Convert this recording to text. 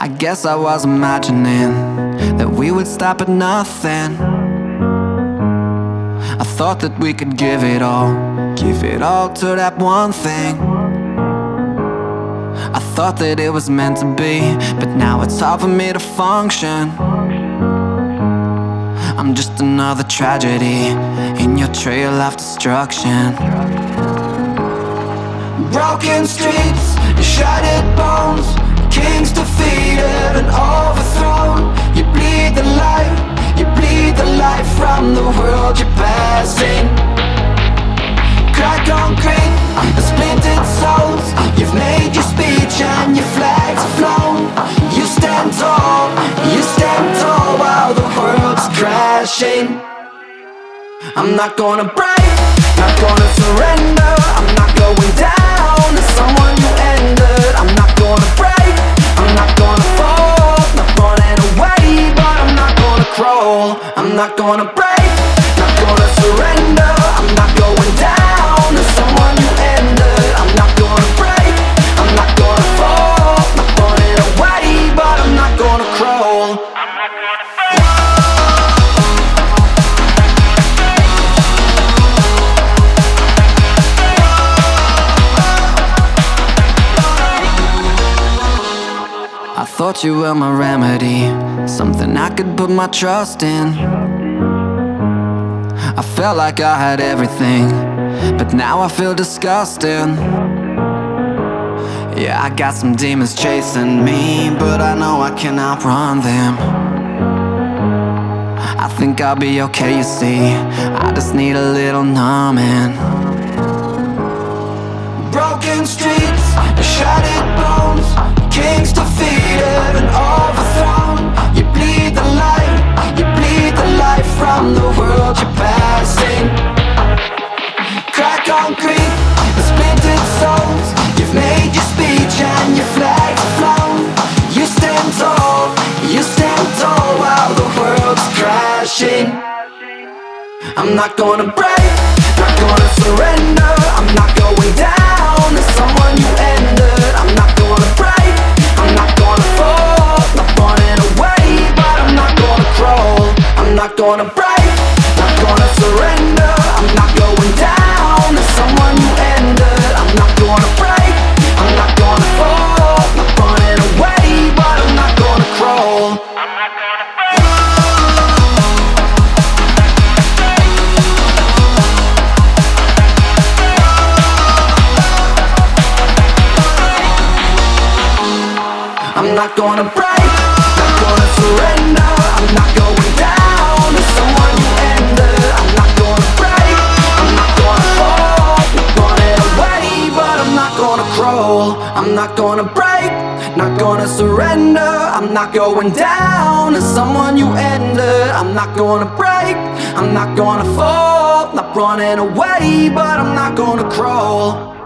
I guess I was imagining that we would stop at nothing. I thought that we could give it all, give it all to that one thing. I thought that it was meant to be, but now it's hard for me to function. I'm just another tragedy in your trail of destruction. Broken streets, shattered bones, defeated and overthrown. You bleed the life, you bleed the life from the world you're passing. Crack concrete, the splintered souls. You've made your speech and your flags flown. You stand tall, you stand tall while the world's crashing. I'm not gonna break, not gonna surrender. I'm not going down I'm not gonna break, not gonna surrender. I'm not going down as someone you ended. I'm not gonna break, I'm not gonna fall, not running away, but I'm not gonna crawl. I thought you were my remedy, something I could put my trust in. I felt like I had everything, but now I feel disgusting. Yeah, I got some demons chasing me, but I know I can outrun them. I think I'll be okay, you see. I just need a little numbing. Crashing. I'm not gonna break, not gonna surrender. I'm not going down as someone you ended. I'm not gonna break, I'm not gonna fall, not running away, but I'm not gonna crawl. I'm not gonna I'm not gonna break, not gonna surrender. I'm not going down as someone you ended. I'm not gonna break, I'm not gonna fall, not running away, but I'm not gonna crawl. I'm not gonna break, not gonna surrender. I'm not going down as someone you ended. I'm not gonna break, I'm not gonna fall, not running away, but I'm not gonna crawl.